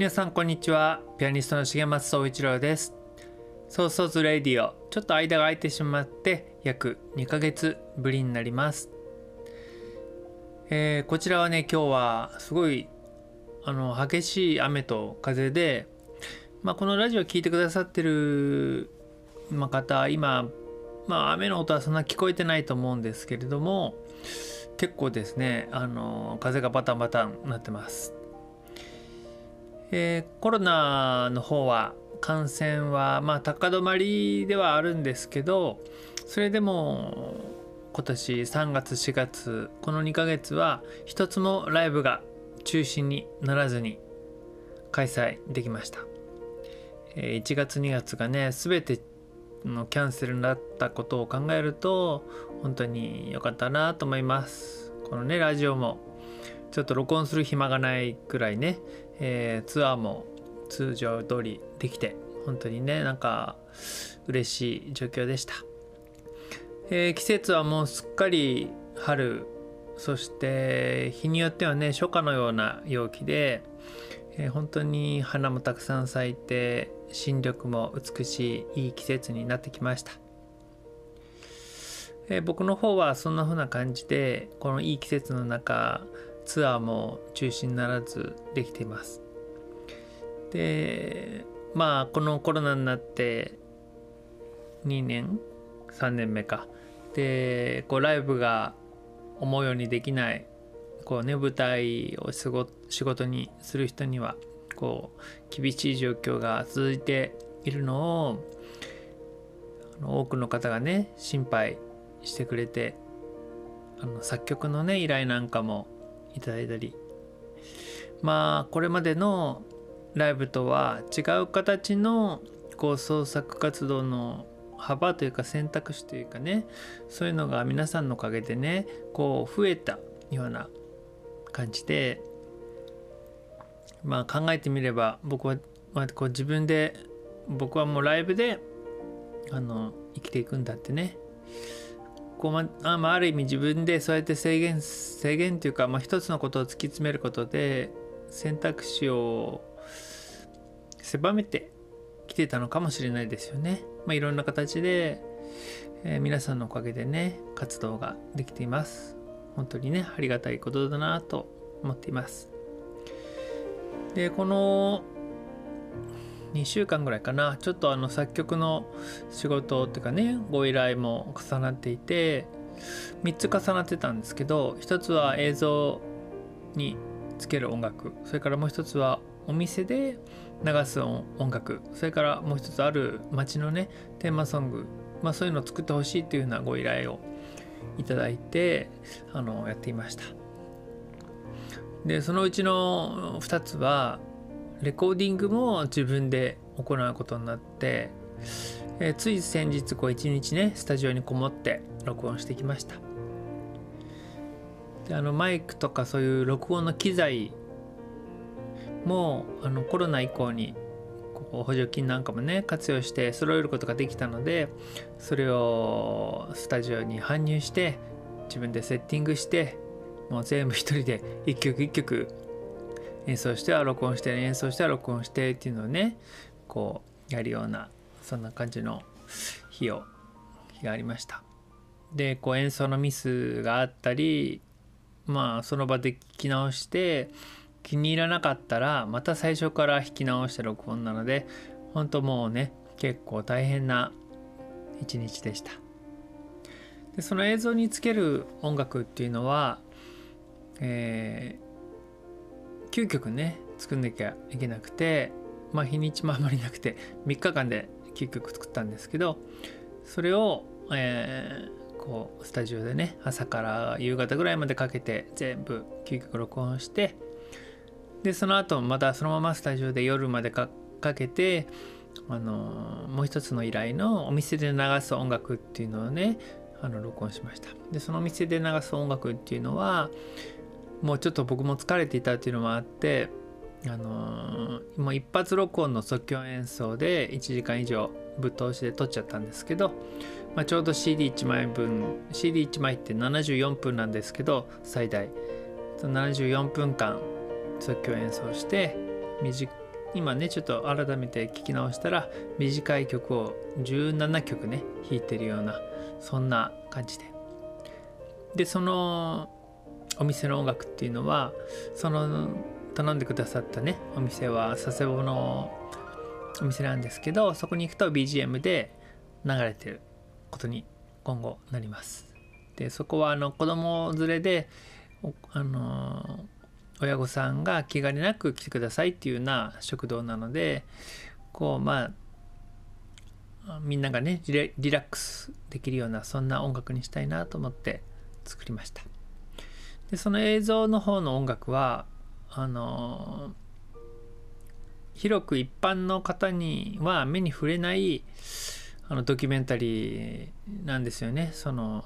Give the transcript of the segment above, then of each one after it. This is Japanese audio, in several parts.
皆さんこんにちは。ピアニストの重松総一郎です。 Soso's Radio。ちょっと間が空いてしまって約2ヶ月ぶりになります、えーこちらはね今日はすごいあの激しい雨と風で、まあ、このラジオ聞いてくださってる、方今、まあ、雨の音はそんな聞こえてないと思うんですけれども結構ですねあの風がバタンバタンなってます。えーコロナの方は感染はまあ高止まりではあるんですけどそれでも今年3月4月この2ヶ月は一つもライブが中止にならずに開催できました、えー1月2月がね全てのキャンセルになったことを考えると本当に良かったなと思います。このねラジオもちょっと録音する暇がないくらいねえーツアーも通常通りできて本当にねなんか嬉しい状況でした、えー季節はもうすっかり春そして日によってはね初夏のような陽気で、えー本当に花もたくさん咲いて新緑も美しいいい季節になってきました、えー僕の方はそんな風な感じでこのいい季節の中ツアーも中止にならずできています。でまあこのコロナになって2年3年目か。でこうライブが思うようにできないこうね舞台を仕事にする人にはこう厳しい状況が続いているのをあの多くの方がね心配してくれてあの作曲のね依頼なんかもいただいたり。まあこれまでのライブとは違う形のこう創作活動の幅というか選択肢というかねそういうのが皆さんのおかげでねこう増えたような感じでまあ考えてみれば僕は、まあ、こう自分で僕はもうライブであの生きていくんだってねこうまあまあ、ある意味自分でそうやって制限制限というか、まあ、一つのことを突き詰めることで選択肢を狭めてきてたのかもしれないですよね。まあ、いろんな形で、えー皆さんのおかげでね活動ができています。本当にねありがたいことだなと思っています。でこの2週間ぐらいかな。ちょっとあの作曲の仕事っていうかねご依頼も重なっていて3つ重なってたんですけど1つは映像につける音楽それからもう1つはお店で流す音楽それからもう1つある街のねテーマソング、まあ、そういうのを作ってほしいというようなご依頼をいただいてあのやっていました。でそのうちの2つはレコーディングも自分で行うことになって、えーつい先日こう一日ねスタジオにこもって録音してきました。であのマイクとかそういう録音の機材もあのコロナ以降にこう補助金なんかもね活用して揃えることができたのでそれをスタジオに搬入して自分でセッティングしてもう全部一人で一曲一曲演奏しては録音して演奏しては録音してっていうのをねこうやるようなそんな感じの日を日がありました。でこう演奏のミスがあったりまあその場で聞き直して気に入らなかったらまた最初から弾き直して録音なので本当もうね結構大変な一日でした。でその映像につける音楽っていうのは、えー、9曲ね作んなきゃいけなくてまあ日にちもあまりなくて3日間で9曲作ったんですけどそれを、えー、こうスタジオでね朝から夕方ぐらいまでかけて全部9曲録音してでその後またそのままスタジオで夜までかけてあのもう一つの依頼のお店で流す音楽っていうのをねあの録音しました。でそのお店で流す音楽っていうのはもうちょっと僕も疲れていたっていうのもあってあのー、もう一発録音の即興演奏で1時間以上ぶっ通しで撮っちゃったんですけど、まあ、ちょうど CD1 枚分 CD1 枚って74分なんですけど最大。74分間即興演奏して今ねちょっと改めて聞き直したら短い曲を17曲ね弾いてるようなそんな感じで。でそのお店の音楽っていうのはその頼んでくださったねお店は佐世保のお店なんですけどそこに行くと BGM で流れてることに今後なります。でそこはあの子供連れであの親御さんが気兼ねなく来てくださいっていうような食堂なのでこうまあみんながねリラックスできるようなそんな音楽にしたいなと思って作りました。でその映像の方の音楽はあの広く一般の方には目に触れないあのドキュメンタリーなんですよね。その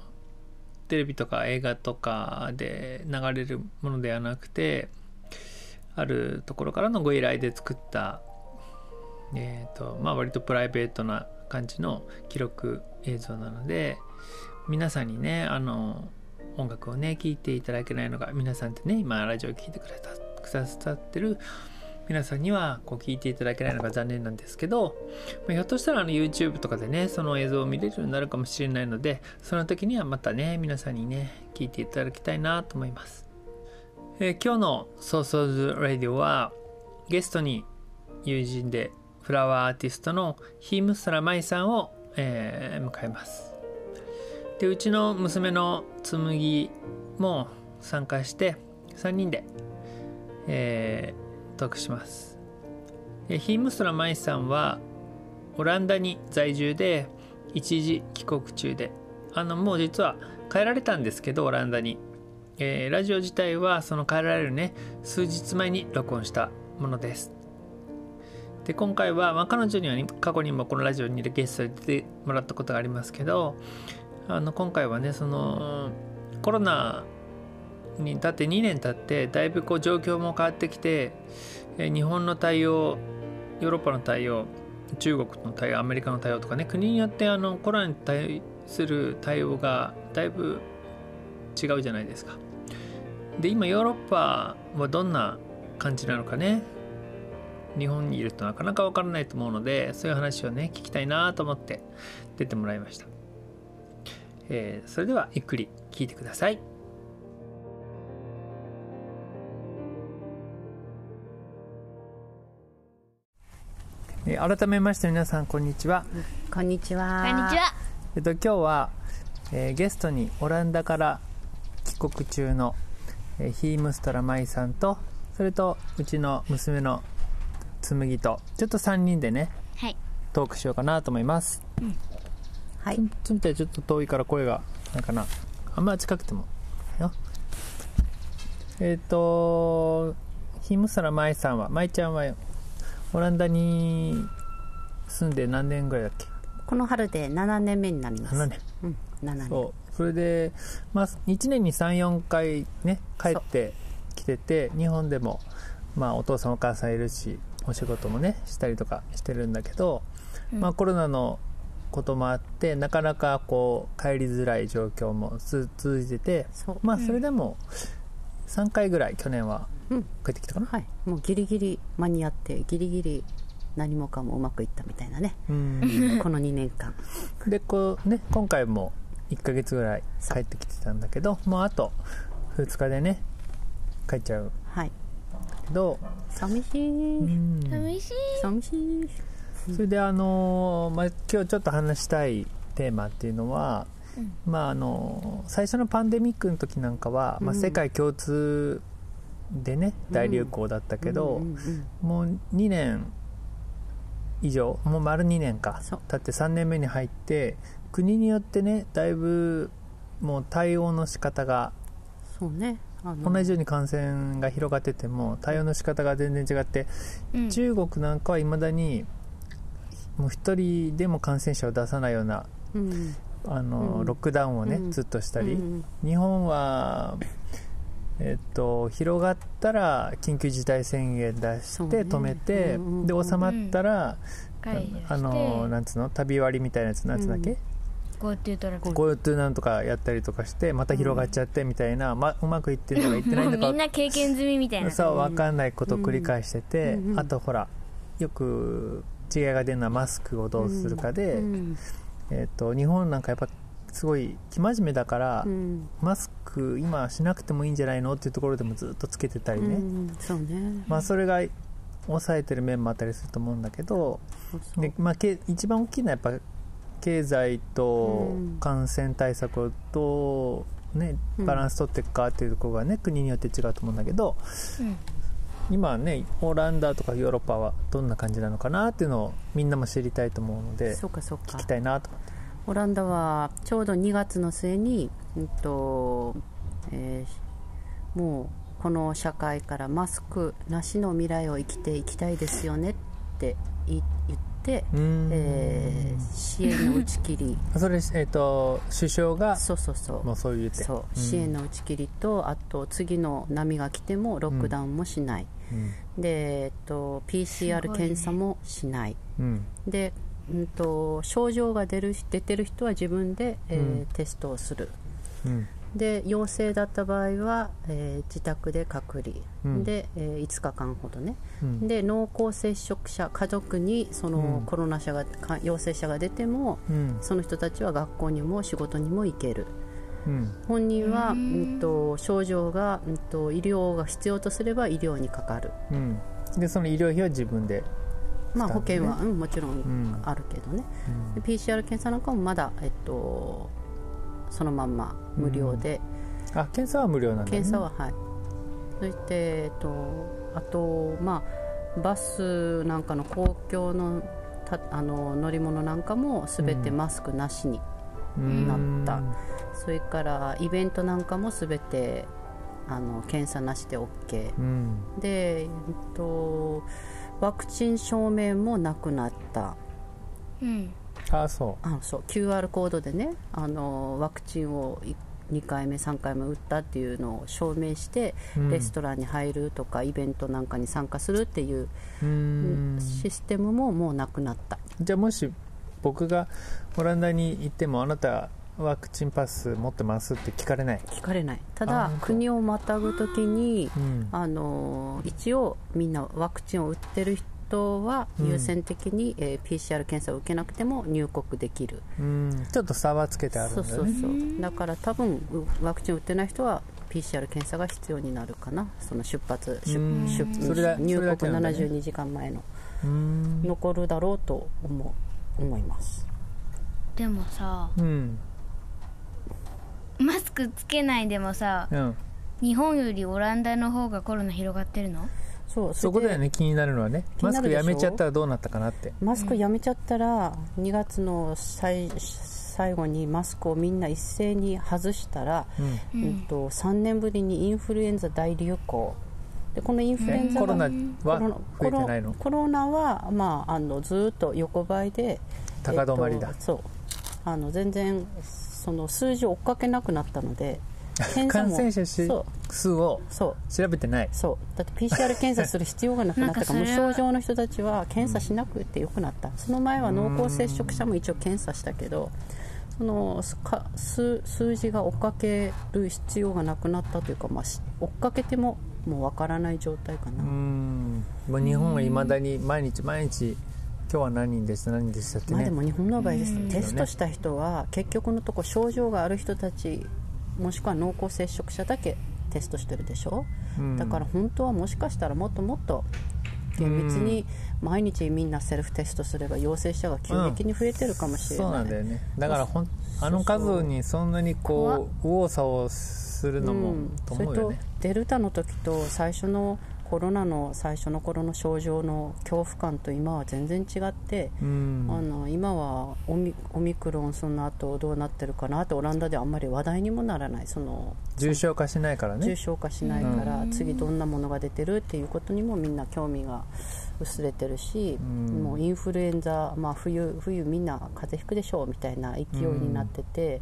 テレビとか映画とかで流れるものではなくてあるところからのご依頼で作ったえーとまあ割とプライベートな感じの記録映像なので皆さんにねあの音楽をね聴いていただけないのが皆さんってね今ラジオ聴いてくれたくださってる皆さんにはこう聞いていただけないのが残念なんですけど、まあ、ひょっとしたらあの YouTube とかでねその映像を見れるようになるかもしれないのでその時にはまたね皆さんにね聞いていただきたいなと思います、えー、今日の「ソーソーズ・ラディオ」はゲストに友人でフラワーアーティストのヒームスラマイさんを、えー、迎えます。でうちの娘の紬も参加して3人でえー、トークします。ヒームストラマイさんはオランダに在住で一時帰国中であのもう実は帰られたんですけどオランダに、えー、ラジオ自体はその帰られるね数日前に録音したものですで今回は、まあ、彼女には、過去にもこのラジオにゲストで出てもらったことがありますけどあの今回はねそのコロナに経って2年経ってだいぶこう状況も変わってきて日本の対応ヨーロッパの対応中国の対応アメリカの対応とかね国によってあのコロナに対する対応がだいぶ違うじゃないですか。で今ヨーロッパはどんな感じなのかね日本にいるとなかなか分からないと思うのでそういう話をね聞きたいなと思って出てもらいました、えー、それではゆっくり聞いてください。えー、改めまして皆さんこんにちは。こんにちは。こんにちは。えっと今日は、えー、ゲストにオランダから帰国中の、えー、ヒームストラマイさんとそれとうちの娘の紬とちょっと3人でね、はい、トークしようかなと思います、うん、はい。ちょっと遠いから声がなんかな。あんま近くてもよ。えっ、ー、とヒームストラマイさんは舞ちゃんはオランダに住んで何年ぐらいだっけ？この春で7年目になります。7年、うん、7年。そう。それで、まあ、1年に34回ね帰ってきてて日本でも、まあ、お父さんお母さんいるしお仕事もねしたりとかしてるんだけど、うん、まあ、コロナのこともあってなかなかこう帰りづらい状況も続いててまあそれでも3回ぐらい去年は帰ってきたかな、はい、もうギリギリ間に合ってギリギリ何もかもうまくいったみたいなね。この2年間。でこうね今回も1か月ぐらい帰ってきてたんだけどもうあと2日でね帰っちゃうはい。けど、寂しい、うん。寂しい。寂しいそれであのーまあ、今日ちょっと話したいテーマっていうのは、まああのー最初のパンデミックの時なんかは、まあ、うん世界共通でね大流行だったけど、うんうんうんもう2年以上もう丸2年か経って3年目に入って国によってねだいぶもう対応の仕方がそうね。同じように感染が広がってても対応の仕方が全然違ってうん。中国なんかはいまだにもう一人でも感染者を出さないようなうん。あの、うん。ロックダウンをね、うん。ずっとしたり、うん日本は、えっと、広がったら緊急事態宣言出して止めて、うんうんで収まったら、あのなんつうの旅割みたいなやつなんつうん。だっけ、GoTo トラベル。GoTo なんとかやったりとかしてまた広がっちゃってみたいな、ま、うまくいってるのかいってないか みんな経験済みみたいな。そう分かんないことを繰り返してて、うんうん。あとほらよく違いが出るのはマスクをどうするかで、うんえっと日本なんかやっぱすごい生真面目だから、うん。マスク今しなくてもいいんじゃないのっていうところでもずっとつけてたりね、うんそうね。まあそれが抑えてる面もあったりすると思うんだけどそうそう。で、まあ、け一番大きいのはやっぱ経済とうん感染対策をどう、ね、うん。バランス取っていくかっていうところがね国によって違うと思うんだけどうん今はねオランダとかヨーロッパはどんな感じなのかなっていうのをみんなも知りたいと思うのでそうかそうか。聞きたいなと思って。オランダはちょうど2月の末に、うんとえーもうこの社会からマスクなしの未来を生きていきたいですよねって言言って、えー支援の打ち切り。それ、えっと首相がそうそうそう。もうそう言って。そう。うん。支援の打ち切りとあと次の波が来てもロックダウンもしない、うんで、えっと、PCR 検査もしない、うん。で、うん、と症状が出る出てる人は自分で、えーうん。テストをする。うん。で陽性だった場合は、えー自宅で隔離、うん。で、えー5日間ほどね、うん。で濃厚接触者家族にその、うん。コロナ者がか陽性者が出てもうん。その人たちは学校にも仕事にも行けるうん。本人は、ううんん、と症状が、うん、と医療が必要とすれば医療にかかる、うん。でその医療費は自分でまあ、保険は、うん、もちろんん。あるけどね、で PCR 検査なんかもまだ、えっと、そのまんま無料で、あ検査は無料なんだ、ね、検査ははい。そして、えっと、あとまあバスなんかの公共のたあの乗り物なんかも全てマスクなしに、なった。それからイベントなんかも全てあの検査なしで OK うん。で、えっと、ワクチン証明もなくなった。うん。あそあそう。QR コードでねあのワクチンを2回目3回目打ったっていうのを証明して、うん。レストランに入るとかイベントなんかに参加するっていうシステムももうなくなった。じゃあもし僕がオランダに行ってもあなたワクチンパス持ってますって聞かれない、聞かれない。たあだ国をまたぐ時にうん。あの一応みんなワクチンを打ってる人はうん優先的に、えー PCR 検査を受けなくても入国できる。うん。ちょっと差はつけてあるんだよね。そうそうそう。だから多分うワクチン打ってない人は PCR 検査が必要になるかな。その出発出うん。出入国なんだね。72時間前の。うん。残るだろうと思う思います。でもさうん。マスクつけないでもさうん。日本よりオランダの方がコロナ広がってるの？そうそこだよねね気になるのはね。マスクやめちゃったらどうなったかなって。マスクやめちゃったら2月の最最後にマスクをみんな一斉に外したら、うん。うん。と3年ぶりにインフルエンザ大流行でこのインフルエンザがコロナはコロナ増えてないの？コロナは、まあ、あのずっと横ばいで高止まりだ。えっとそう。あの全然その数字を追っかけなくなったので検査感も染者しそう。数をそう。調べてない。そう。だって PCR 検査する必要がなくなったから 無症状の人たちは検査しなくてよくなった。その前は濃厚接触者も一応検査したけどそのすか数数字が追っかける必要がなくなったというか、まあ、し追っかけてももうわからない状態かな、うん。もう日本はいまだに毎日毎日今日は何人でした何人でしたってね。まあでも日本の場合ですうん。テストした人は結局のところ症状がある人たちもしくは濃厚接触者だけテストしてるでしょ、うん。だから本当はもしかしたらもっともっと厳密に毎日みんなセルフテストすれば陽性者が急激に増えてるかもしれない、そうなんだよね。だからほんあの数にそんなにこう右往左往するのも、うん。とそれと思うよね。デルタの時と最初のコロナの最初の頃の症状の恐怖感と今は全然違って、うん。あの今はオミオミクロンその後どうなってるかなってオランダではあんまり話題にもならない。その重症化しないから重ね症化しないから、次どんなものが出てるっていうことにもみんな興味が薄れてるし、うん。もうインフルエンザ、まあ、冬冬みんな風邪ひくでしょうみたいな勢いになってて、うん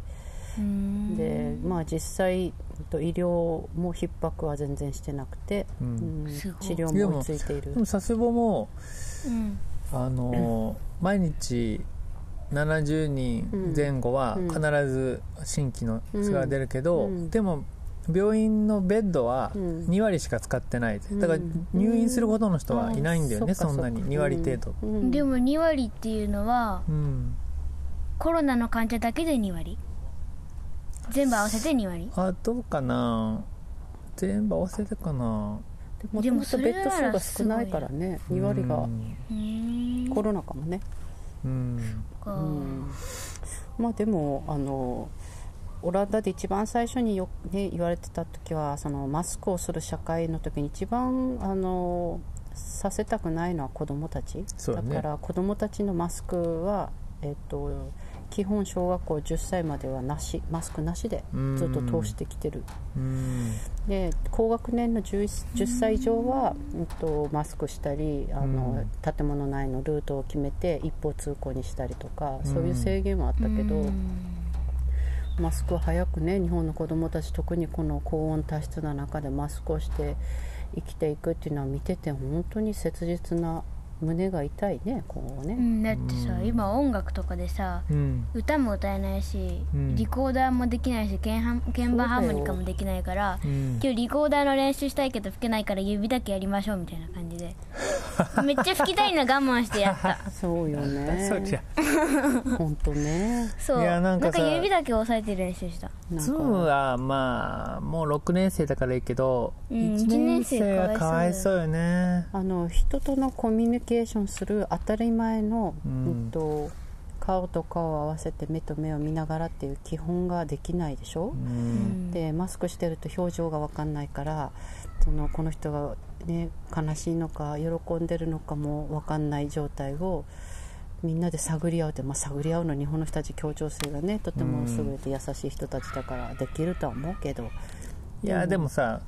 でまあ、実際と医療も逼迫は全然してなくて、うん。治療も追いついている。でも佐世保もうんあの毎日70人前後はうん必ず新規の巣が出るけど、うんでも病院のベッドはうん2割しか使ってないだからうん入院するほどの人はいないんだよね、うそんなにっか2割程度うんうんでも2割っていうのはうんコロナの患者だけで2割全部合わせて2割？あどうかな？全部合わせてかな？もともとベッド数が少ないからね2割が。コロナかもね、うん。かうんまあでもあのオランダで一番最初によ、ね、言われてた時はそのマスクをする社会の時に一番あのさせたくないのは子どもたち。そうだね。から子どもたちのマスクは、えっと、基本小学校10歳まではなしマスクなしでずっと通してきてる。うん。で高学年の 10, 10歳以上は、うん、とマスクしたりあの、建物内のルートを決めて一方通行にしたりとかそういう制限はあったけど、うん。マスクは早くね日本の子どもたち特にこの高温多湿な中でマスクをして生きていくっていうのは見てて本当に切実な胸が痛いねこうね、うんだってさ今音楽とかでさうん。歌も歌えないし、うん。リコーダーもできないし鍵盤鍵盤ハーモニカもできないからうん。今日リコーダーの練習したいけど吹けないから指だけやりましょうみたいな感じで。めっちゃ吹きたいの我慢してやった。そうよね。そうじゃ 本当ね。そう。いやなんかさ指だけ押さえて練習した。ズーか。はまあもう6年生だからいいけど、うん1年生はかわいそうよね。あの人とのコミュニケーションする当たり前の、うん。うんと顔と顔を合わせて目と目を見ながらっていう基本ができないでしょ、うん。でマスクしてると表情が分かんないからそのこの人が、ね、悲しいのか喜んでるのかも分かんない状態をみんなで探り合うって、まあ、探り合うの日本の人たち協調性がねとても優れて優しい人たちだからできるとは思うけど、いやでもさ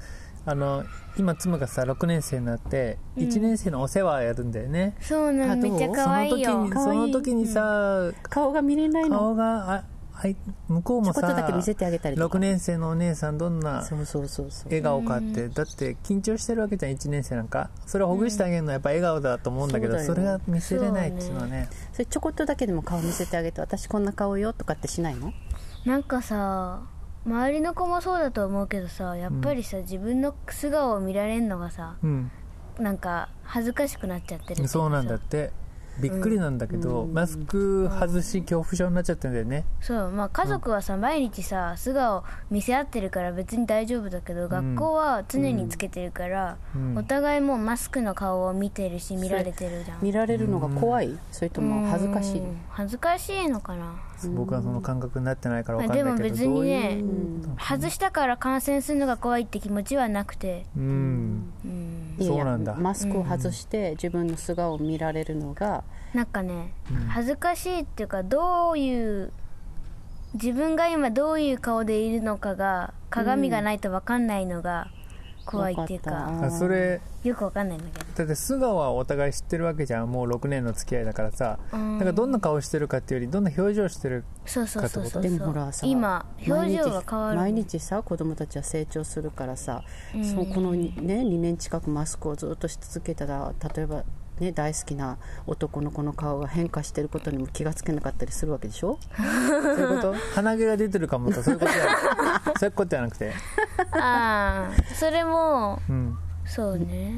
あの今妻がさ6年生になって1年生のお世話やるんだよね、そうなあどうのめっちゃ可愛いよ。その時にその時にさ、顔が見れないの？顔があはい向こうもちょこっとだけさ見せてあげたりとか。6年生のお姉さんどんなそうそうそうそう。笑顔かってだって緊張してるわけじゃん1年生なんか。それをほぐしてあげるのはやっぱ笑顔だと思うんだけど、そうだよそれが見せれないっていうのはね。それちょこっとだけでも顔見せてあげて私こんな顔よとかってしないの？なんかさ周りの子もそうだと思うけどさやっぱりさ、自分の素顔を見られるのがさうん。なんか恥ずかしくなっちゃってるそうなんだって。びっくりなんだけど、マスク外し恐怖症になっちゃってんだよね。そう。まあ家族はさ、毎日さ素顔見せ合ってるから別に大丈夫だけど、学校は常につけてるから、うん。お互いもうマスクの顔を見てるし見られてるじゃん。見られるのが怖いそれとも恥ずかしいうん恥ずかしいのかな、僕はその感覚になってないから分まあかんないけどでも別にね外したから感染するのが怖いって気持ちはなくて。うん。うん。いやいやそうなんだ。マスクを外して自分の素顔を見られるのが、なんかね、恥ずかしいっていうかどういう自分が今どういう顔でいるのかが鏡がないと分かんないのが怖いっていうか,、わかったあそれよく分かんないんだけど。だって素顔はお互い知ってるわけじゃん。もう6年の付き合いだからさ。うん。だからどんな顔してるかっていうよりどんな表情してるそうそうそうそうでもほらさ今表情が変わる。毎日毎日さ子供たちは成長するからさ、そのこの、ね、2年近くマスクをずっとし続けたら例えば、ね、大好きな男の子の顔が変化してることにも気がつけなかったりするわけでしょ？そういうこと？鼻毛が出てるかもとそういうことじゃそういうことじゃなくて。ああそれもうんそうね。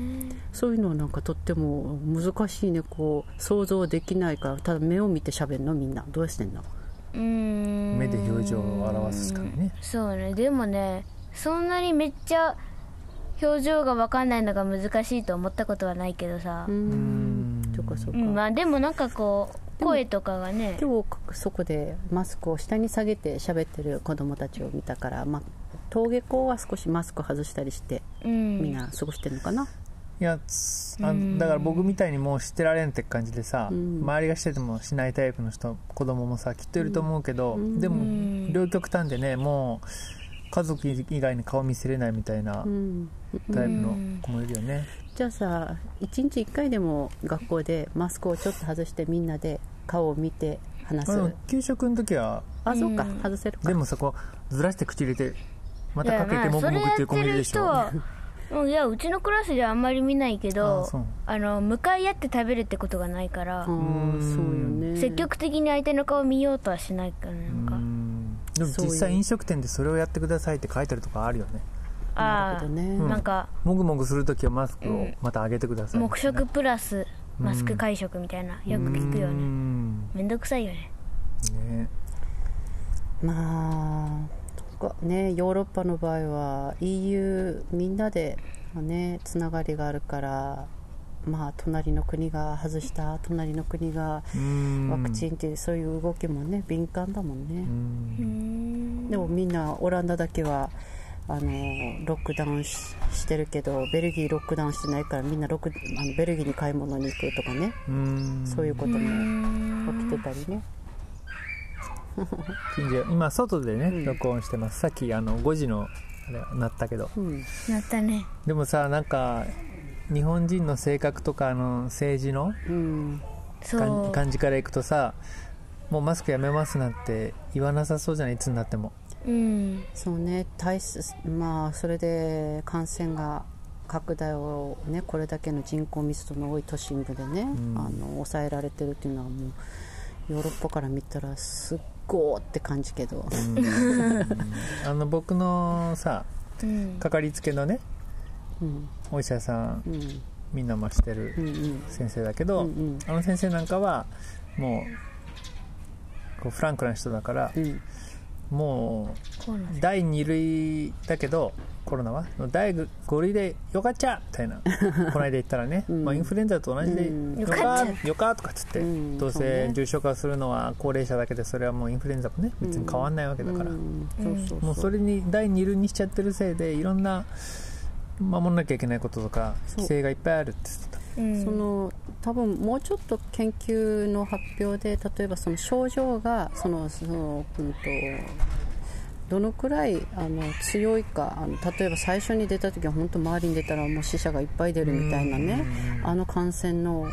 そういうのはなんかとっても難しいね。こう想像できないからただ目を見て喋るのみんな。どうしてんの？うーん。目で表情を表すからね。そうね。でもねそんなにめっちゃ表情が分かんないのが難しいと思ったことはないけどさ。う、うん。かそうんまあでもなんかこう声とかがね。今日そこでマスクを下に下げて喋ってる子供たちを見たから、まあ、登下校は少しマスク外したりしてうん。みんな過ごしてるのかな、いやつあうん。だから僕みたいにもう知ってられんって感じでさ、うん。周りがしててもしないタイプの人子供もさきっといると思うけど、うん。でもうん。両極端でねもう家族以外に顔見せれないみたいなうん。タイプの子もいるよね、じゃあさ1日1回でも学校でマスクをちょっと外してみんなで顔を見て話す。給食の時はあそうか。うん。外せるか。でもそこずらして口入れてまたかけてももぐっていう子もいるでしょ人はうんいやうちのクラスではあんまり見ないけあどあの向かい合って食べるってことがないからああそうよね。積極的に相手の顔見ようとはしないからなんか。うん。でも実際飲食店でそれをやってくださいって書いてるとこあるよね。ああなるほどね、うん。なんかもぐもぐする時はマスクをうん。また上げてください。みたいな、黙食プラスマスク会食みたいなよく聞くようねん。めんどくさいよね。ね。まあねヨーロッパの場合は EU みんなでねつながりがあるからまあ隣の国が外した隣の国がうん。ワクチンっていうそういう動きもね敏感だもんうね、でもみんなオランダだけはあのロックダウンししてるけどベルギーロックダウンしてないからみんなロックあのベルギーに買い物に行くとかね。うん。そういうことも起きてたりね近所今外でねうん。録音してます、さっきあの5時のあれなったけど。うん。なったね。でもさなんか日本人の性格とかあの政治のうん。そ感う。感じからいくとさもうマスクやめますなんて言わなさそうじゃない？いつになっても。うん。そうね。体質まあそれで感染が拡大をねこれだけの人口密度の多い都心部でね、ん。あの抑えられてるっていうのはもうヨーロッパから見たらすっごーって感じけど、あの僕のさうん。かかりつけのねうん。お医者さんうん。みんなもしてる先生だけど、うんうん。あの先生なんかはもうこうフランクな人だからうん。もこう第2類だけどコロナは？第5類でよかっちゃみたいな。この間言ったらね、うん。まあ、インフルエンザと同じでうん。よかよかっちゃよかとかっつって、うん。どうせ重症化するのは高齢者だけでそれはもうインフルエンザもね別に変わんないわけだから、もうそれに第2類にしちゃってるせいでいろんな守らなきゃいけないこととか規制がいっぱいあるって言ってた。うん。その多分もうちょっと研究の発表で例えばその症状がそのその、うん、とどのくらいあの強いかあの例えば最初に出た時は本当周りに出たらもう死者がいっぱい出るみたいなねあの感染の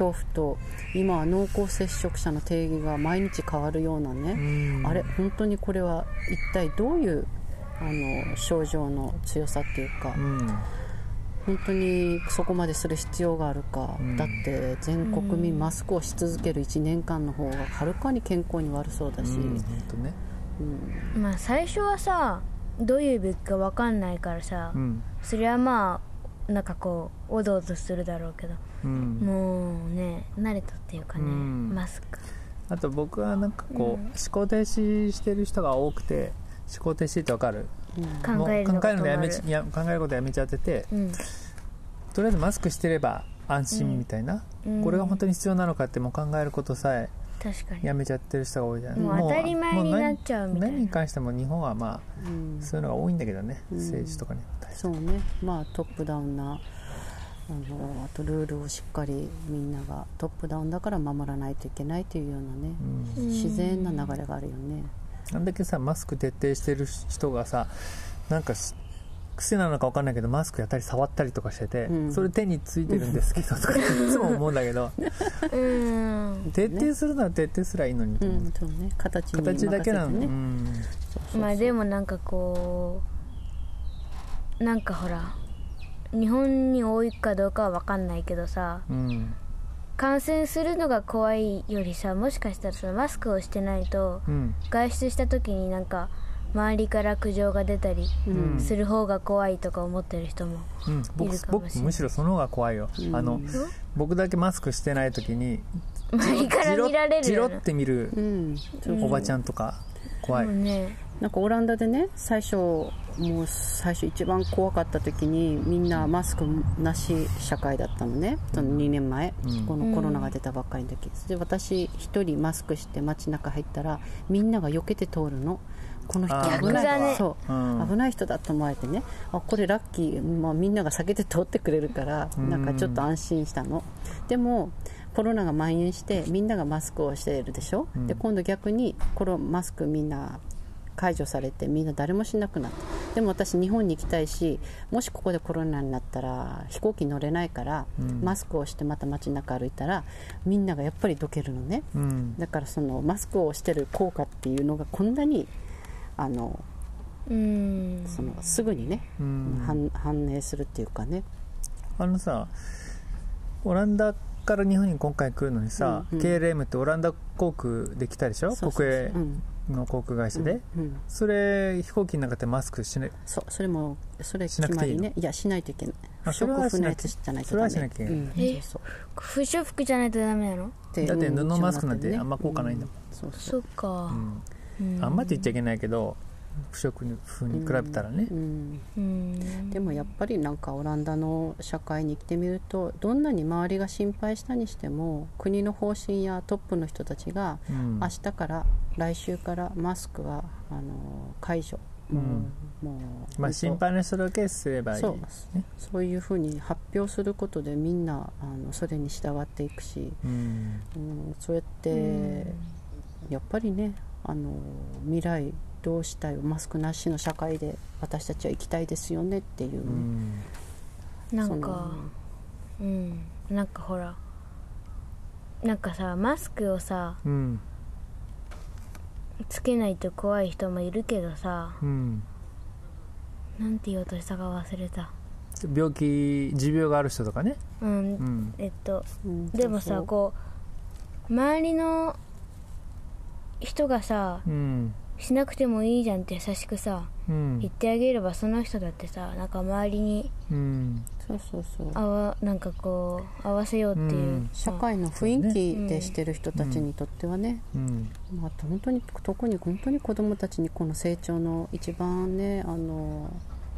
恐怖と今は濃厚接触者の定義が毎日変わるようなね、うん。あれ本当にこれは一体どういうあの症状の強さっていうか、うん。本当にそこまでする必要があるか、うん。だって全国民マスクをし続ける1年間の方がはるかに健康に悪そうだし、うん本当ねうん。まあ最初はさどういう病気か分かんないからさ、うん。それはまあなんかこうおどおどするだろうけどうん。もうね慣れたっていうかね、うん。マスク。あと僕はなんかこう、思考停止してる人が多くて思考停止ってわかる？考えるのやめや考えることやめちゃっててうん。とりあえずマスクしてれば安心みたいな、うん。これが本当に必要なのかってもう考えることさえ確かに。やめちゃってる人が多いじゃない。もう当たり前になっちゃうみたいな。も何何に関しても日本はまあうん。そういうのが多いんだけどね、うん。政治とかに対してそうね。まあトップダウンなあのあとルールをしっかりみんながトップダウンだから守らないといけないというようなね、うん。自然な流れがあるよね、あんだけさマスク徹底してる人がさなんかし癖なのか分かんないけどマスクやったり触ったりとかしてて、うん。それ手についてるんですけどとか いつも思うんだけど。うん。徹底するなら徹底すらいいのにとうんそうね。形に形だけなの、ね、うん。まあでもなんかこうなんかほら日本に多いかどうかは分かんないけどさうん。感染するのが怖いよりさもしかしたらそのマスクをしてないとうん。外出した時になんか周りから苦情が出たりうん。する方が怖いとか思ってる人もうん、い僕るかもしれない。僕むしろその方が怖いよ、うん。あの僕だけマスクしてない時に周りから見られるジロよねって見るおばちゃんとか怖い、もうね。なんかオランダでね最初もう最初一番怖かった時にみんなマスクなし社会だったのね。その2年前、うん。このコロナが出たばっかりの時。で私一人マスクして街中入ったらみんなが避けて通るのこの人。危ないねそう、うん。危ない人だと思われてね。あこれラッキー、まあ、みんなが避けて通ってくれるからうん。なんかちょっと安心したの。でもコロナが蔓延してみんながマスクをしているでしょ、うん。で今度逆にこのマスクみんな解除されてみんな誰もしなくなった。でも私日本に行きたいしもしここでコロナになったら飛行機乗れないから、うん。マスクをしてまた街中歩いたらみんながやっぱりどけるのね。うん。だからそのマスクをしてる効果っていうのがこんなにあのうん。そのすぐにね、うん。反反映するっていうかね。あのさオランダから日本に今回来るのにさ、うんうん。KLM ってオランダ航空で来たでしょ？そうそうそう。国営うんの航空会社で、うん。うん。それ飛行機の中でマスクしない？そうそれもそれ決まりね。いやしないといけない。あ不織布の？やつそじゃないとそれはダメしなきゃいけない。うん。えそう不織布じゃないとダメなの？だってうん布マスクなんてあんま効果ないんだもん。うそうそそうっか。うんうんあんまって言っちゃいけないけど不織布に比べたらね。う、ん。うん。でもやっぱりなんかオランダの社会に来てみるとどんなに周りが心配したにしても国の方針やトップの人たちがうん。明日から来週からマスクはあの解除。まあ心配な人だけすればいい。そう。ね。そういうふうに発表することでみんなあのそれに従っていくし、うん。うん、そうやって、やっぱりねあの未来どうしたい？マスクなしの社会で私たちは生きたいですよねっていうう、ん。なんかうん。なんかほらなんかさマスクをさうん。つけないと怖い人もいるけどさうん。なんて言おうとしたか忘れた。病気持病がある人とかね。うん、うん。えっとうん。でもさそうそう。こう周りの人がさうん。しなくてもいいじゃんって優しくさうん。言ってあげればその人だってさなんか周りにうん。そうそうそう。合わなんかこう合わせようっていう、うん。社会の雰囲気でしてる人たちにとってはね、うん。まあ、本当に特に本当に子供たちにこの成長の一番ねあの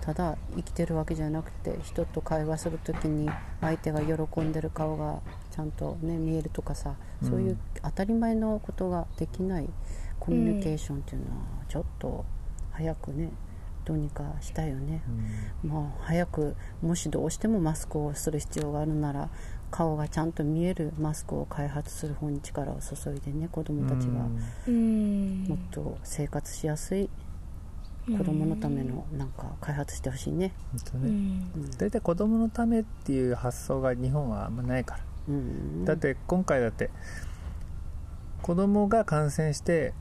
ただ生きてるわけじゃなくて人と会話する時に相手が喜んでる顔がちゃんとね見えるとかさそういう当たり前のことができないコミュニケーションっていうのはちょっと早くねどうにかしたいよね。まあ、早くもしどうしてもマスクをする必要があるなら顔がちゃんと見えるマスクを開発する方に力を注いでね子どもたちがうん。もっと生活しやすい子どものためのなんか開発してほしいね、本当ね。うん。大体子供のためっていう発想が日本はあんまないから。うん、だって今回だって子供が感染して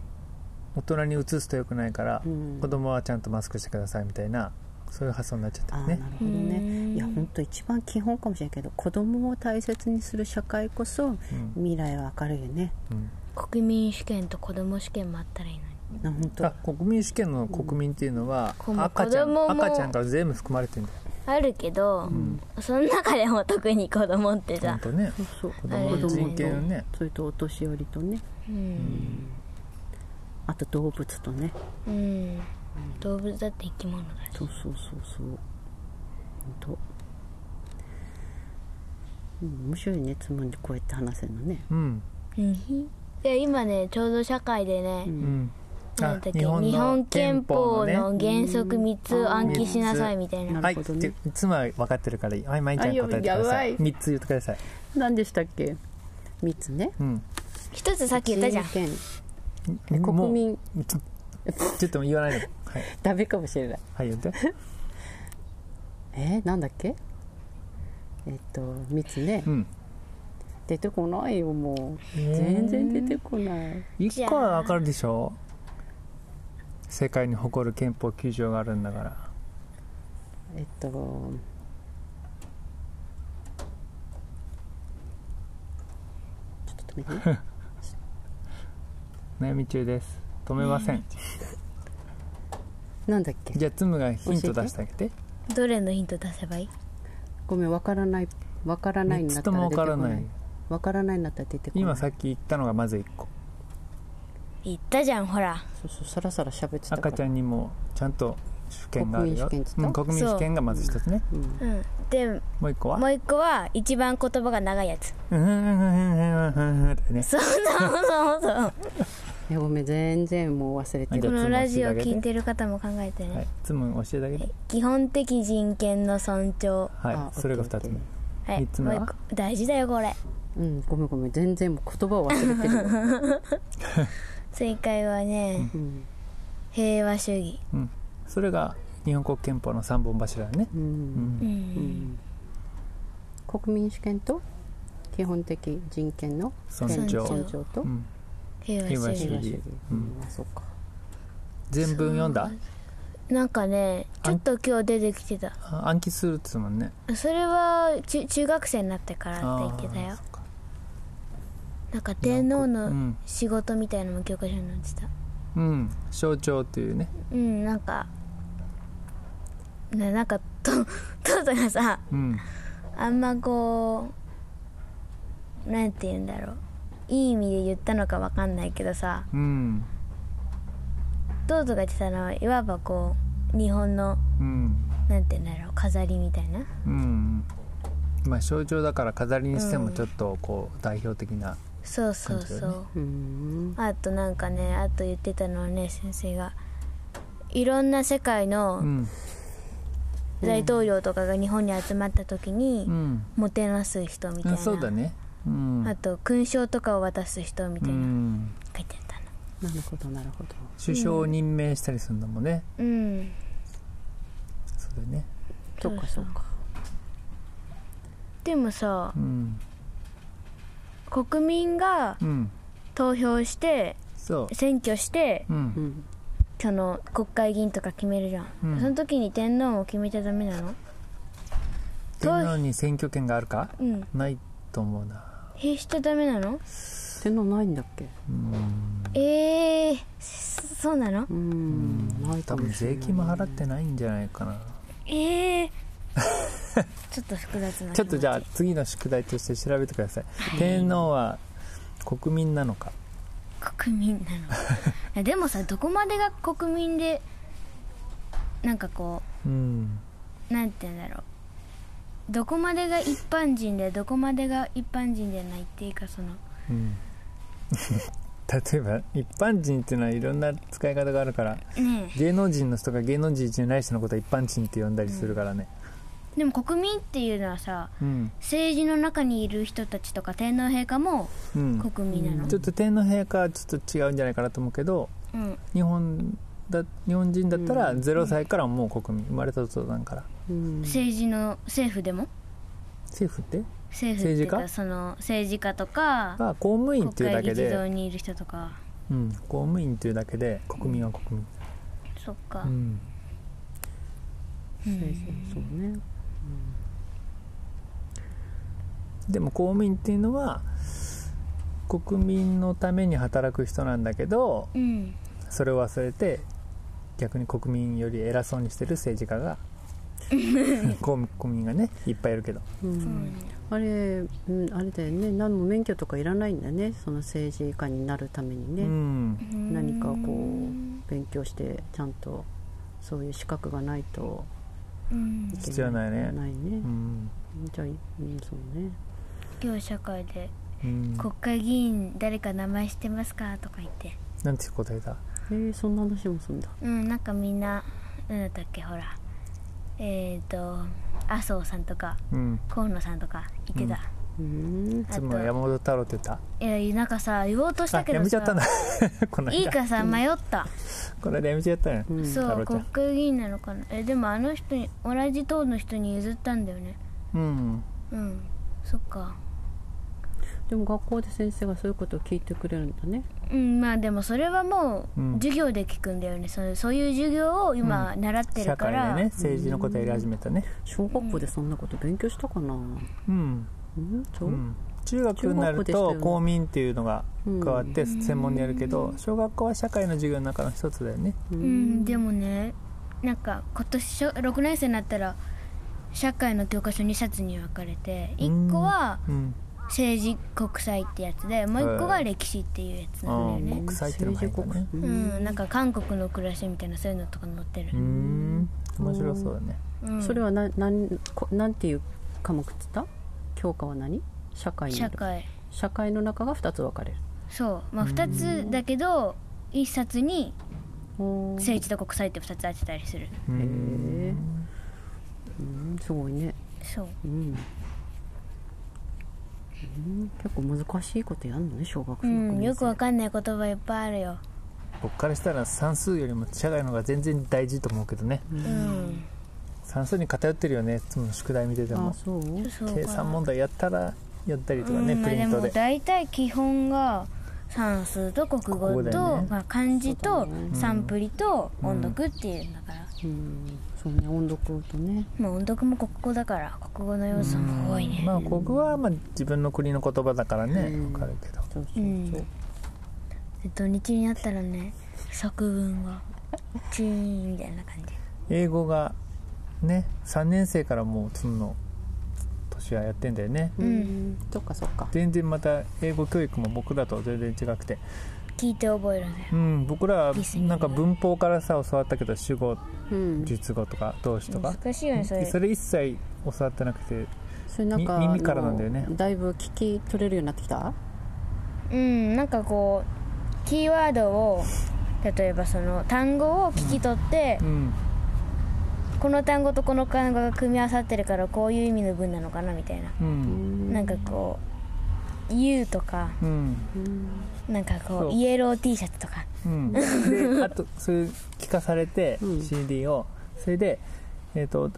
大人にうつすとよくないから、うん。子供はちゃんとマスクしてくださいみたいなそういう発想になっちゃってああるねなるほどね。うん。いや本当一番基本かもしれないけど子どもを大切にする社会こそ未来は明るいよね。うん。国民試験と子供試験もあったらいいな本当。あ国民試験の国民っていうのは、赤ちゃん赤ちゃんが全部含まれてるんだよあるけど、その中でも特に子供ってさ本当ね。そうそう。子供の人権をね。それとお年寄りとね。うん、あと動物とね。うん、動物だって生き物だし。そうそうそうそう。本当。うん面白いねつむんでこうやって話せるのね。うん。うん。いや今ねちょうど社会でね、うんなんだっけ日の本憲法ねの原則3つ暗記しなさいみたいな。なはいるほどねい。つもは分かってるからいいはい毎日答えてください。3つ言ってください。何でしたっけ？3つね。うん。一つさっき言ったじゃん。国民。ちょちょっと言わないで。はい、ダメかもしれない。はい、言って。えー、なんだっけ？えっと3つね、うん。出てこないよもう。えー。全然出てこない。1個は分かるでしょ？世界に誇る憲法9条があるんだから。えっと。ちょっと止めて。ね 悩み中です。止めません、なんだっけ？じゃあつむがヒント出してあげて。どれのヒント出せばいい？ごめんわからない。わからない3になったら出てこない。からない。わからないになったら出てこない。今さっき言ったのがまず1個言ったじゃんほら。そうそうさらさら喋ってたから。赤ちゃんにもちゃんと試験があるよ。国民試験って言った？うん、国民試験がまず一つね。う。んうん。でもう一個は？もう一個は一番言葉が長いやつ。うんうんうんうんうんうんうんだよねそうそうそうそういやごめん全然もう忘れてるこのラジオ聞いてる方も考えてね、はいつむ教えてあげて基本的人権の尊重はいあそれが二つ目はい三つ目は大事だよこれうんごめんごめん全然もう言葉を忘れてる正解はね、うん平和主義。うん。それが日本国憲法の三本柱だね。ううん。うん。うん国民主権と基本的人権の尊重。尊重と。うん。平和主義。平和主義。うんうん。あそうか。全文読んだ？なんかねちょっと今日出てきてた。あ暗記するっつうもんね。それは中中学生になってからって言ってたよなんか天皇うのん、仕事みたいなのも教科書に載ってた。うん、象徴っていうね。うんなんかななんか とトトがさうん。あんまこうなんて言うんだろう。いい意味で言ったのかわかんないけどさうん。トトが言ってたのはいわばこう日本のうん。なんて言うんだろう飾りみたいな。うん。まあ象徴だから飾りにしてもちょっとこう代表的なそうそうそう、うん。あとなんかねあと言ってたのはね先生がいろんな世界うのん。大統領とかが日本に集まった時にうん。もてなす人みたいあな、そうだね。うん。あと勲章とかを渡す人みたういなん。書いてあったの。なるほどなるほど。首相を任命したりするのもね。うん。そうだよね。そうかそうかでもさうん国民がうん。投票してそ選挙してその国会議員とか決めるじゃん、うん。その時に天皇を決めちゃダメなの？天皇に選挙権があるか？うん。ないと思うな。へしちゃダメなの？天皇ないんだっけ？うん。ええー、そうなの？うん。ないか多分税金も払ってないんじゃないかな。ええ ちょっと複雑なちょっとじゃあ次の宿題として調べてください。天皇は国民なのか？国民なの。いやでもさどこまでが国民でなんかこうん。うなんて言うんだろう。どこまでが一般人でどこまでが一般人でないっていうかそのうん。例えば一般人っていうのはいろんな使い方があるからね芸能人の人が芸能人じゃない人のことは一般人って呼んだりするからね。えでも国民っていうのはさうん、政治の中にいる人たちとか天皇陛下もうん、国民なの。ちょっと天皇陛下はちょっと違うんじゃないかなと思うけどうん。日本だ日本人だったらうん。0歳からもう国民生まれた途端から。うん。政治の政府でも？政府って？政府っていうか政治その政治家とかが公務員っていうだけ国会議事堂で、にいる人とか。うん、公務員っていうだけで国民は国民、そっか、うん、そうねでも公務員っていうのは国民のために働く人なんだけどうん。それを忘れて逆に国民より偉そうにしてる政治家が 公国民がねいっぱいいるけど。うん。あれ、うん、あれだよね。何も免許とかいらないんだね。その政治家になるためにね、うん。何かこう勉強してちゃんとそういう資格がないとうんいけ必要ない。ねないねう、んじゃあ、うん、そうね今日社会でうん。国会議員誰か名前知ってますか？とか言って。なんて答えた？えー、そんな話もすんだ。うんなんかみんななんだったっけほら。えっ、ー、と麻生さんとかうん。河野さんとか言ってた、うん。あいつも山本太郎って言った？いやなんかさ言おうとしたあけどさ。やめちゃったんだ この間。いいかさ迷った、この間やめちゃったよ、うん。そう国会議員なのかな。えでもあの人に同じ党の人に譲ったんだよね。うん。うん。そっかでも学校で先生がそういうことを聞いてくれるんだね。うんまあでもそれはもううん。授業で聞くんだよね、そうそういう授業を今習って社会るから、でね政治のことやり始めたね。小学校でそんなこと勉強したかな。うん、うんそう？う、ん、中学になると公民っていうのがうん。加わって専門でやるけど小学校は社会の授業の中の一つだよね。ううん、でもねなんか今年小6年生になったら社会の教科書2冊に分かれて1個はうん政治国際ってやつでもう一個が歴史っていうやつなんだよね。国際ってのも入ったねうんなんか韓国の暮らしみたいなそういうのとか載ってる。うーん。面白そうだね。うん。それはななんこなんていう科目っつった？教科は何？社会に。なる社会。社会の中が2つ分かれる。そう。まあ2つだけど1冊に政治と国際って2つあってたりする。うへんえうんすごいね。そう。うん、うん、結構難しいことやんのね小学う生んよくわかかんない言葉いっぱいあるよ。僕からしたら算数よりも社会の方が全然大事と思うけどね。うん。算数に偏ってるよねいつもの宿題見ててあも計算問題やったらやったりとかね、うんまあでもプリントで。大体基本が算数と国国語と、ね。まあ、漢字とサンプリと音読っていうんだから、うんそうね音読とね。まあ音読も国語だから国語の要素も多いね、まあ国語はまあ自分の国の言葉だからね。うん。わかるけど。そうそうそう、うん。で土日になったらね作文がチーンみたいな感じ。英語がね3年生からもうその年はやってんだよね。うん、そっかそっか。全然また英語教育も僕らと全然違くて聞いて覚えるんだようん僕らなんか文法からさ教わったけど主語うん。述語とか動詞とか。難しいよねそれ。それ一切教わってなくてそれなんかみ耳からなんだよね。だいぶ聞き取れるようになってきた？うんなんかこうキーワードを例えばその単語を聞き取って、うん。この単語とこの単語が組み合わさってるからこういう意味の文なのかなみたいな、うん。なんかこう「U」とかうん。なんかこそう。うイエロー T シャツとか。うん、であとそれ聞かされて、うん。CD を。それで、えー、と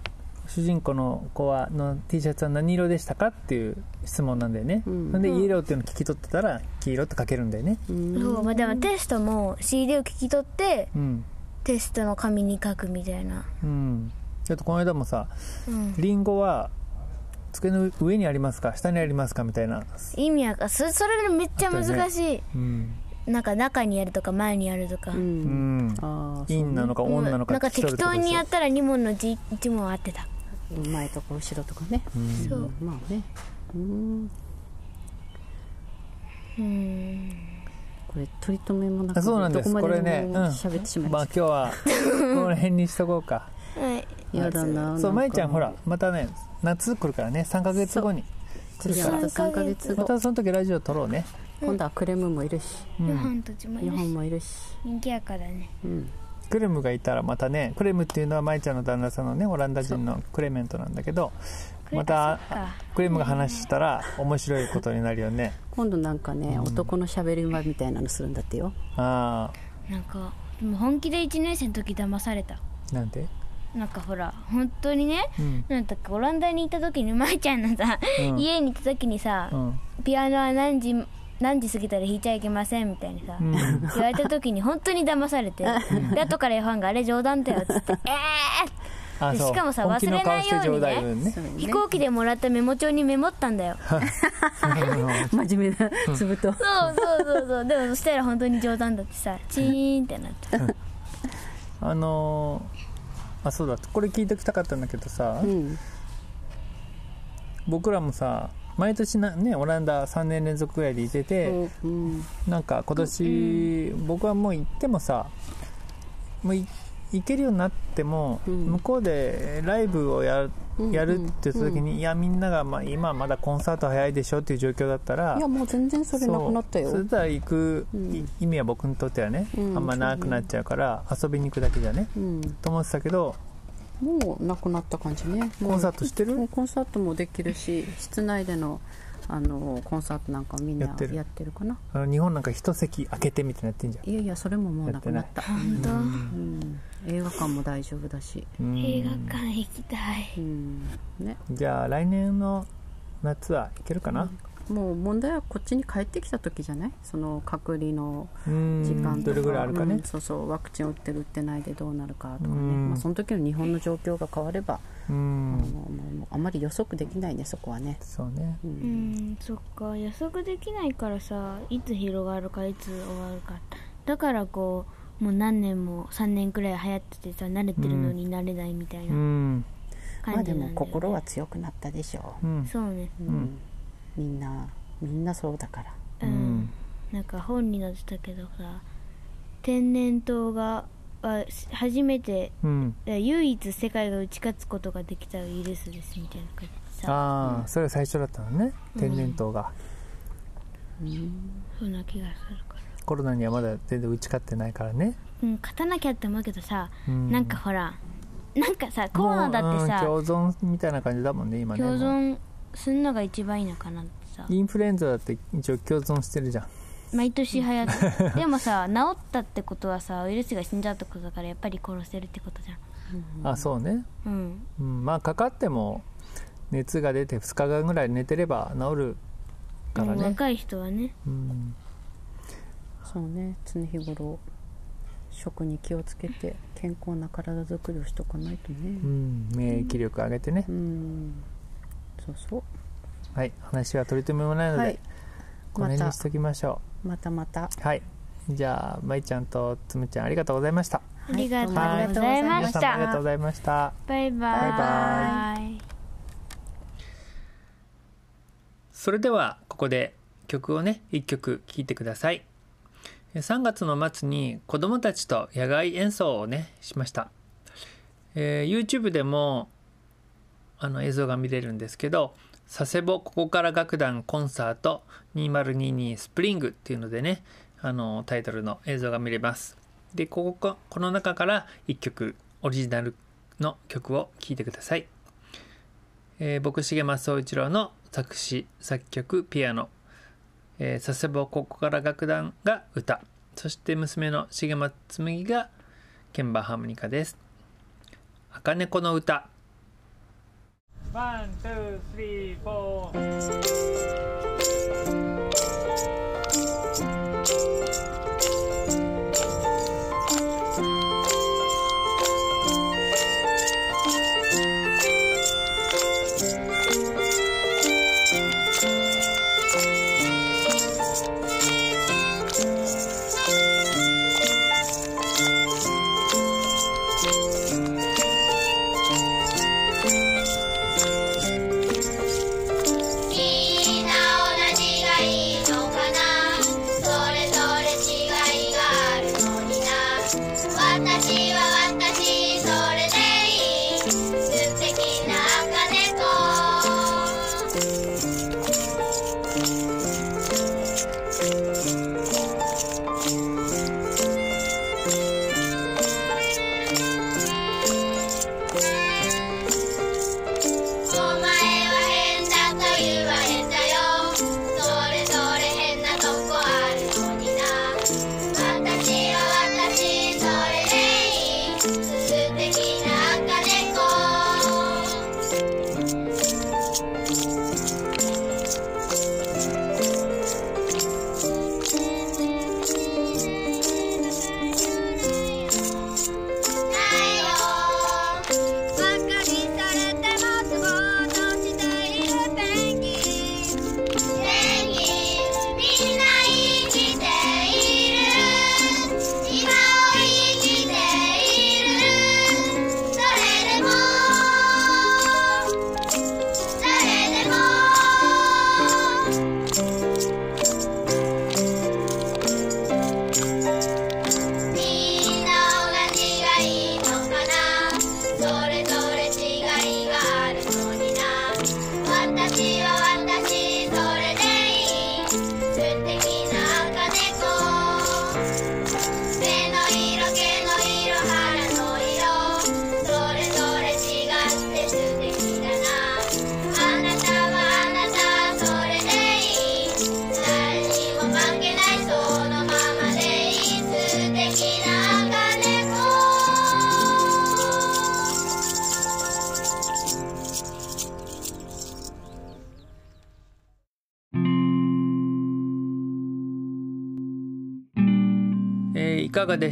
主人公の子はの T シャツは何色でしたかっていう質問なんだよね、うん。でイエローっていうのを聞き取ってたら黄色って書けるんだよね。うん。そうまあでもテストも CD を聞き取ってうん。テストの紙に書くみたいな。うん。ちょっとこの間もさうん。リンゴは机の上にありますか？下にありますか？みたいな。意味わかそそれめっちゃ難しい、うん、なんか中にあるとか前にあるとか、ううん。ん、ああ陰なのかうん。オンなのかなんか聞き取るってことでしょ適当にやったら2問のうち1問合ってた。前とか後ろとかね。うん。そう。まあね。うん。うん。これ取り留めもなくあそうなんです。どこまでこれねもうん。喋ってしまいまあ今日はこの辺にしとこうか。はい。たやだなそうまいちゃんほらなんかまたね夏来るからね3ヶ月後に次はまた3ヶ月後。またその時ラジオ撮ろうね、今度はクレムもいるし。うん。ヨハンたちもいるし。日本もいるし。人気やからね。うん。クレムがいたらまたねクレムっていうのはまいちゃんの旦那さんのねオランダ人のクレメントなんだけどレまたクレムが話したら面白いことになるよね。今度なんかね男のしゃべり場みたいなのするんだってよ。あなんかでも本気で1年生の時騙された。あなんて？なんかほら本当にねうん。なんだっけオランダに行った時に舞ちゃんのさ、うん。家に行った時にさ、うん。ピアノは何時何時過ぎたら弾いちゃいけませんみたいにさ、うん。言われた時に本当に騙されて、で後からヨハンがあれ冗談だよっつって えあそう。でしかもさ忘れないようにねね。飛行機でもらったメモ帳にメモったんだよ。真面目なつぶと。そうそうそうそう。でもそしたら本当に冗談だってさチーンってなったあのーあそうだ。これ聞いておきたかったんだけどさ、うん。僕らもさ毎年なねオランダ3年連続ぐらいでいてて、うんなんか今年、僕はもう行ってもさもうい行けるようになっても、うん。向こうでライブをやうんやるって言った時に、いやみんなが、まあ、今はまだコンサート早いでしょっていう状況だったらいやもう全然それなくなったよ。それだ行くうん。い意味は僕にとってはね、うんあんまなくなっちゃうから遊びに行くだけじゃねうん。と思ってたけどもうなくなった感じね。コンサートしてる？コンサートもできるし室内でのあのコンサートなんかみんなやってる。やってるかな？あの日本なんか一席空けてみたいなやってんじゃん。いやいやそれももうなくなった。本当、うん、映画館も大丈夫だし、うん。映画館行きたい。うん。ね、じゃあ来年の夏は行けるかな？もう問題はこっちに帰ってきた時じゃない？その隔離のうん。時間とか。どれぐらいあるかね。うん。そうそう。ワクチン打ってる打ってないでどうなるかとかね、うん。まあ、その時の日本の状況が変われば、うあのんもうもうあまり予測できないねそこはね、そうね。ううんんそっか。予測できないからさいつ広がるかいつ終わるか。だからこうもう何年も3年くらい流行っててさ慣れてるのに慣れないみたいうなん。まあでも感じなんだよ、ね。心は強くなったでしょう。ん。そうね。う、ん。みんなみんなそうだから。うん、なんか本に載ってたけどさ天然痘がは初めてうん。唯一世界が打ち勝つことができたウイルスですみたいな感じでさ。ああそれが最初だったのね天然痘が、そんな気がするから。コロナにはまだ全然打ち勝ってないからね、うん勝たなきゃって思うけどさ、うん。なんかほらなんかさコロナだってさ共存みたいな感じだもんね今ね。共存すんのが一番いいのかなってさ。インフルエンザだって一応共存してるじゃん毎年流行って でもさ治ったってことはさウイルスが死んじゃうってことだからやっぱり殺せるってことじゃん。あそうね、うん。うん、まあかかっても熱が出て2日間ぐらい寝てれば治るからね、うん若い人はね。うん、そうね。常日頃食に気をつけて健康な体づくりをしとかないとね。うん、免疫力上げてね、うん。そうそう。はい。話は取り留めもないので、はい。この辺にしときましょまたまた。うはい。じゃあまいちゃんとつむちゃんありがとうございました。ありがとうごはい。ざいまし皆さんもありがとうたございました。バイババイ。それではここで曲をね1曲聴いてください。3月の末に子どもたちと野外演奏をねしました、えー YouTube でもあの映像が見れるんですけど佐世保ここから楽団コンサート2022スプリングっていうのでねあのタイトルの映像が見れます。でこここの中から1曲オリジナルの曲を聴いてください。えー僕重松総一郎の作詞作曲ピアノ、えー佐世保ここから楽団が歌。そして娘の重松紬が鍵盤ハーモニカです。赤猫の歌。ワン、ツー、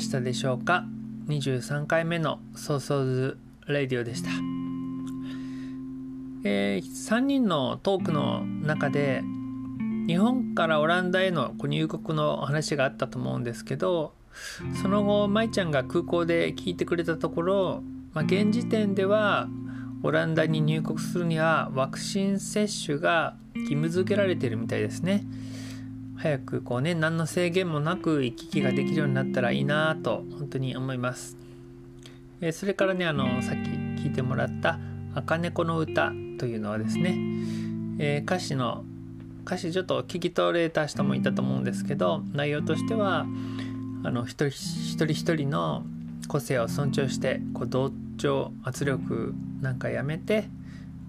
したでしょうか？23回目の「ソーソーズ・レディオ」でした、え3人のトークの中で日本からオランダへの入国の話があったと思うんですけどその後舞ちゃんが空港で聞いてくれたところ、まあ、現時点ではオランダに入国するにはワクチン接種が義務付けられているみたいですね。早くこうね何の制限もなく行き来ができるようになったらいいなと本当に思います。えそれからねあのさっき聞いてもらった「赤猫の歌」というのはですね、えー、歌詞の歌詞ちょっと聞き取れた人もいたと思うんですけど内容としてはあの一人一人一人の個性を尊重してこう同調圧力なんかやめて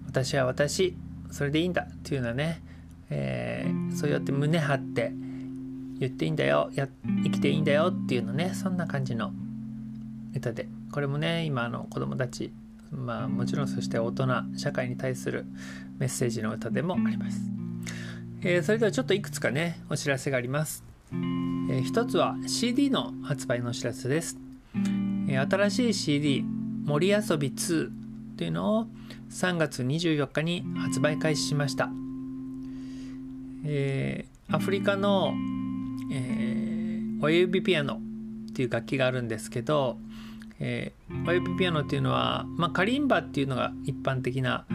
私は私それでいいんだっていうのはね、えー、そうやって胸張って言っていいんだよや生きていいんだよっていうのねそんな感じの歌で。これもね今の子供たちまあもちろんそして大人社会に対するメッセージの歌でもあります、えー、それではちょっといくつかねお知らせがあります、えー、一つは CD の発売のお知らせです、えー、新しい CD「森遊び2」というのを3月24日に発売開始しました、えー、アフリカの、えー、親指ピアノっていう楽器があるんですけどえー、ワイプピアノっていうのは、まあ、カリンバっていうのが一般的な、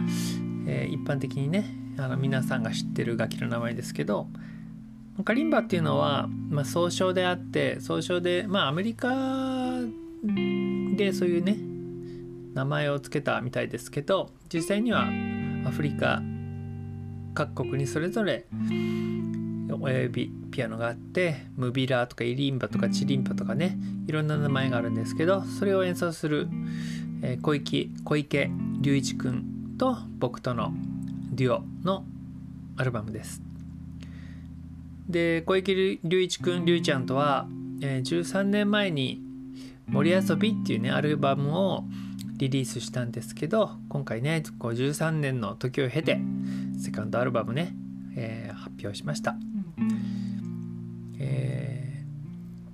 えー、一般的にねあの皆さんが知ってる楽器の名前ですけどカリンバっていうのは、まあ、総称であって総称で、まあ、アメリカでそういうね名前を付けたみたいですけど実際にはアフリカ各国にそれぞれ親指ピアノがあってムビラーとかイリンバとかチリンバとかねいろんな名前があるんですけどそれを演奏する、え、小池小池隆一くんと僕とのデュオのアルバムです。で小池隆一くん隆ちゃんとは、え、13年前に「森遊び」っていうねアルバムをリリースしたんですけど今回ね13年の時を経てセカンドアルバムね、えー、発表しました。え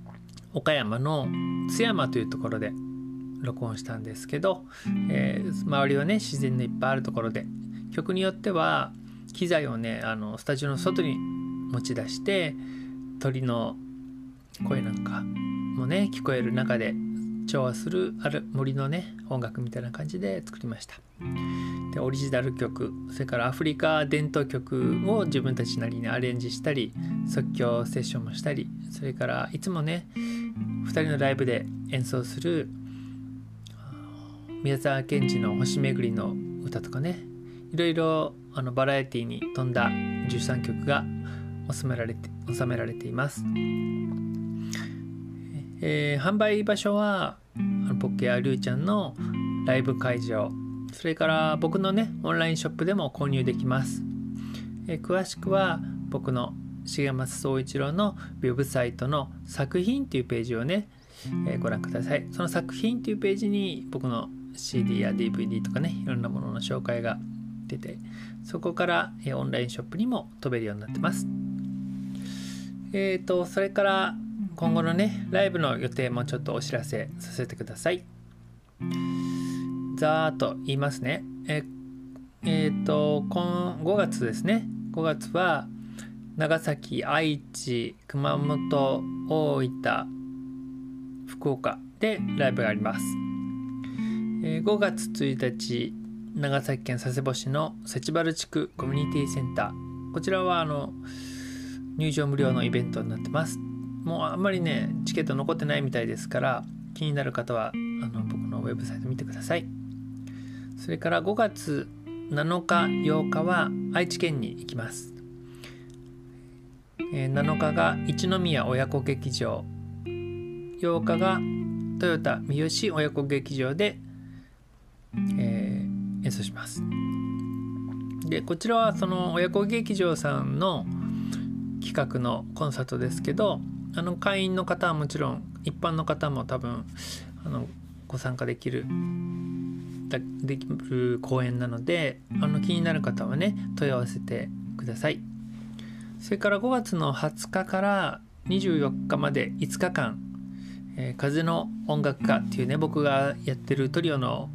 ー、岡山の津山というところで録音したんですけど、えー、周りはね自然のいっぱいあるところで曲によっては機材をねあのスタジオの外に持ち出して鳥の声なんかもね聞こえる中で調和するある森のね音楽みたいな感じで作りましたでオリジナル曲それからアフリカ伝統曲を自分たちなりにアレンジしたり即興セッションもしたりそれからいつもね2人のライブで演奏する宮沢賢治の「星巡り」の歌とかねいろいろあのバラエティに富んだ13曲が収められて収められています。えー、販売場所はポッケやりゅうちゃんのライブ会場。それから僕のねオンラインショップでも購入できます、えー、詳しくは僕の重松総一郎のウェブサイトの作品っていうページをね、えー、ご覧ください。その作品っていうページに僕の CD や DVD とかねいろんなものの紹介が出てそこから、えー、オンラインショップにも飛べるようになってます。えっ、ー、とそれから今後のねライブの予定もちょっとお知らせさせてください。ざーっと言いますね。ええー、と今5月ですね。5月は長崎愛知熊本大分福岡でライブがあります、えー、5月1日長崎県佐世保市のセ原地区コミュニティセンター。こちらはあの入場無料のイベントになってますもうあんまりねチケット残ってないみたいですから気になる方はあの僕のウェブサイト見てください。それから5月7日8日は愛知県に行きます、えー、7日が一宮親子劇場。8日がトヨタ三好親子劇場で、えー、演奏します。でこちらはその親子劇場さんの企画のコンサートですけどあの会員の方はもちろん一般の方も多分あのご参加できるできる公演なのであの気になる方はね問い合わせてください。それから5月の20日から24日まで5日間「えー、風の音楽家」っていうね僕がやってるトリオの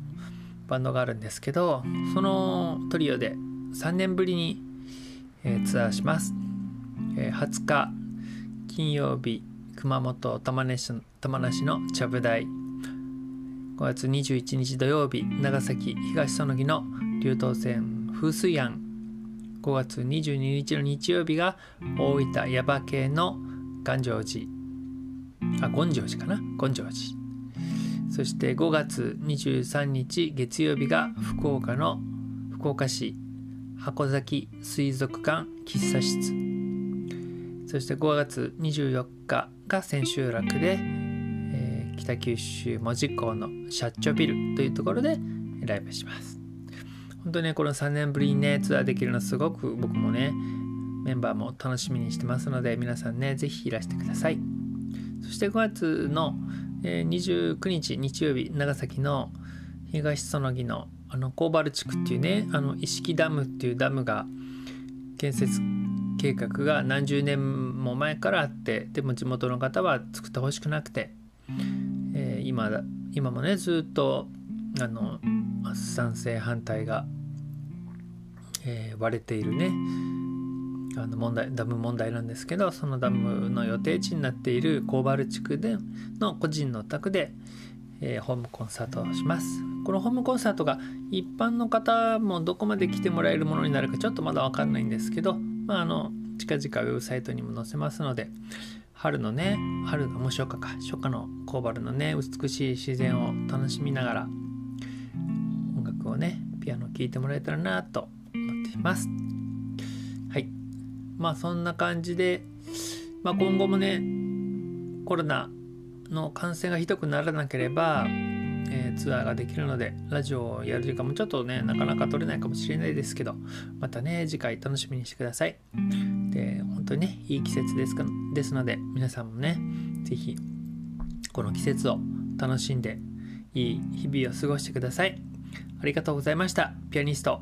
バンドがあるんですけどそのトリオで3年ぶりに、えー、ツアーします、えー、20日金曜日熊本玉梨玉梨のちゃぶ台。5月21日土曜日長崎東園木の竜頭線風水庵。5月22日の日曜日が大分耶馬渓の願成寺。あ権成寺かな？権成寺。そして5月23日月曜日が福岡の福岡市。箱崎水族館喫茶室。そして5月24日が千秋楽で、えー北九州門司港のシャッチョビルというところでライブします。本当にねこの3年ぶりにねツアーできるのすごく僕もねメンバーも楽しみにしてますので皆さんねぜひいらしてください。そして5月の、えー29日日曜日長崎の東園木のあのコーバル地区っていうねあの石木ダムっていうダムが建設計画が何十年も前からあってでも地元の方は作ってほしくなくて、えー今だ今もねずっとあの賛成反対が、えー割れているねあの問題ダム問題なんですけどそのダムの予定地になっているコーバル地区での個人のお宅で、えーホームコンサートをします。このホームコンサートが一般の方もどこまで来てもらえるものになるかちょっとまだ分かんないんですけど、まあ、あの近々ウェブサイトにも載せますので春のね春のもう初夏か初夏のコーバルのね美しい自然を楽しみながら音楽をねピアノを聴いてもらえたらなと思っています。はい。まあそんな感じで、まあ、今後もねコロナの感染がひどくならなければ、えーツアーができるのでラジオをやる時間もちょっとねなかなか取れないかもしれないですけどまたね次回楽しみにしてください。で本当にねいい季節ですかですので皆さんもね是非この季節を楽しんでいい日々を過ごしてください。ありがとうございました。ピアニスト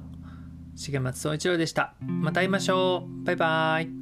重松総一郎でした。また会いましょう。バイバイ。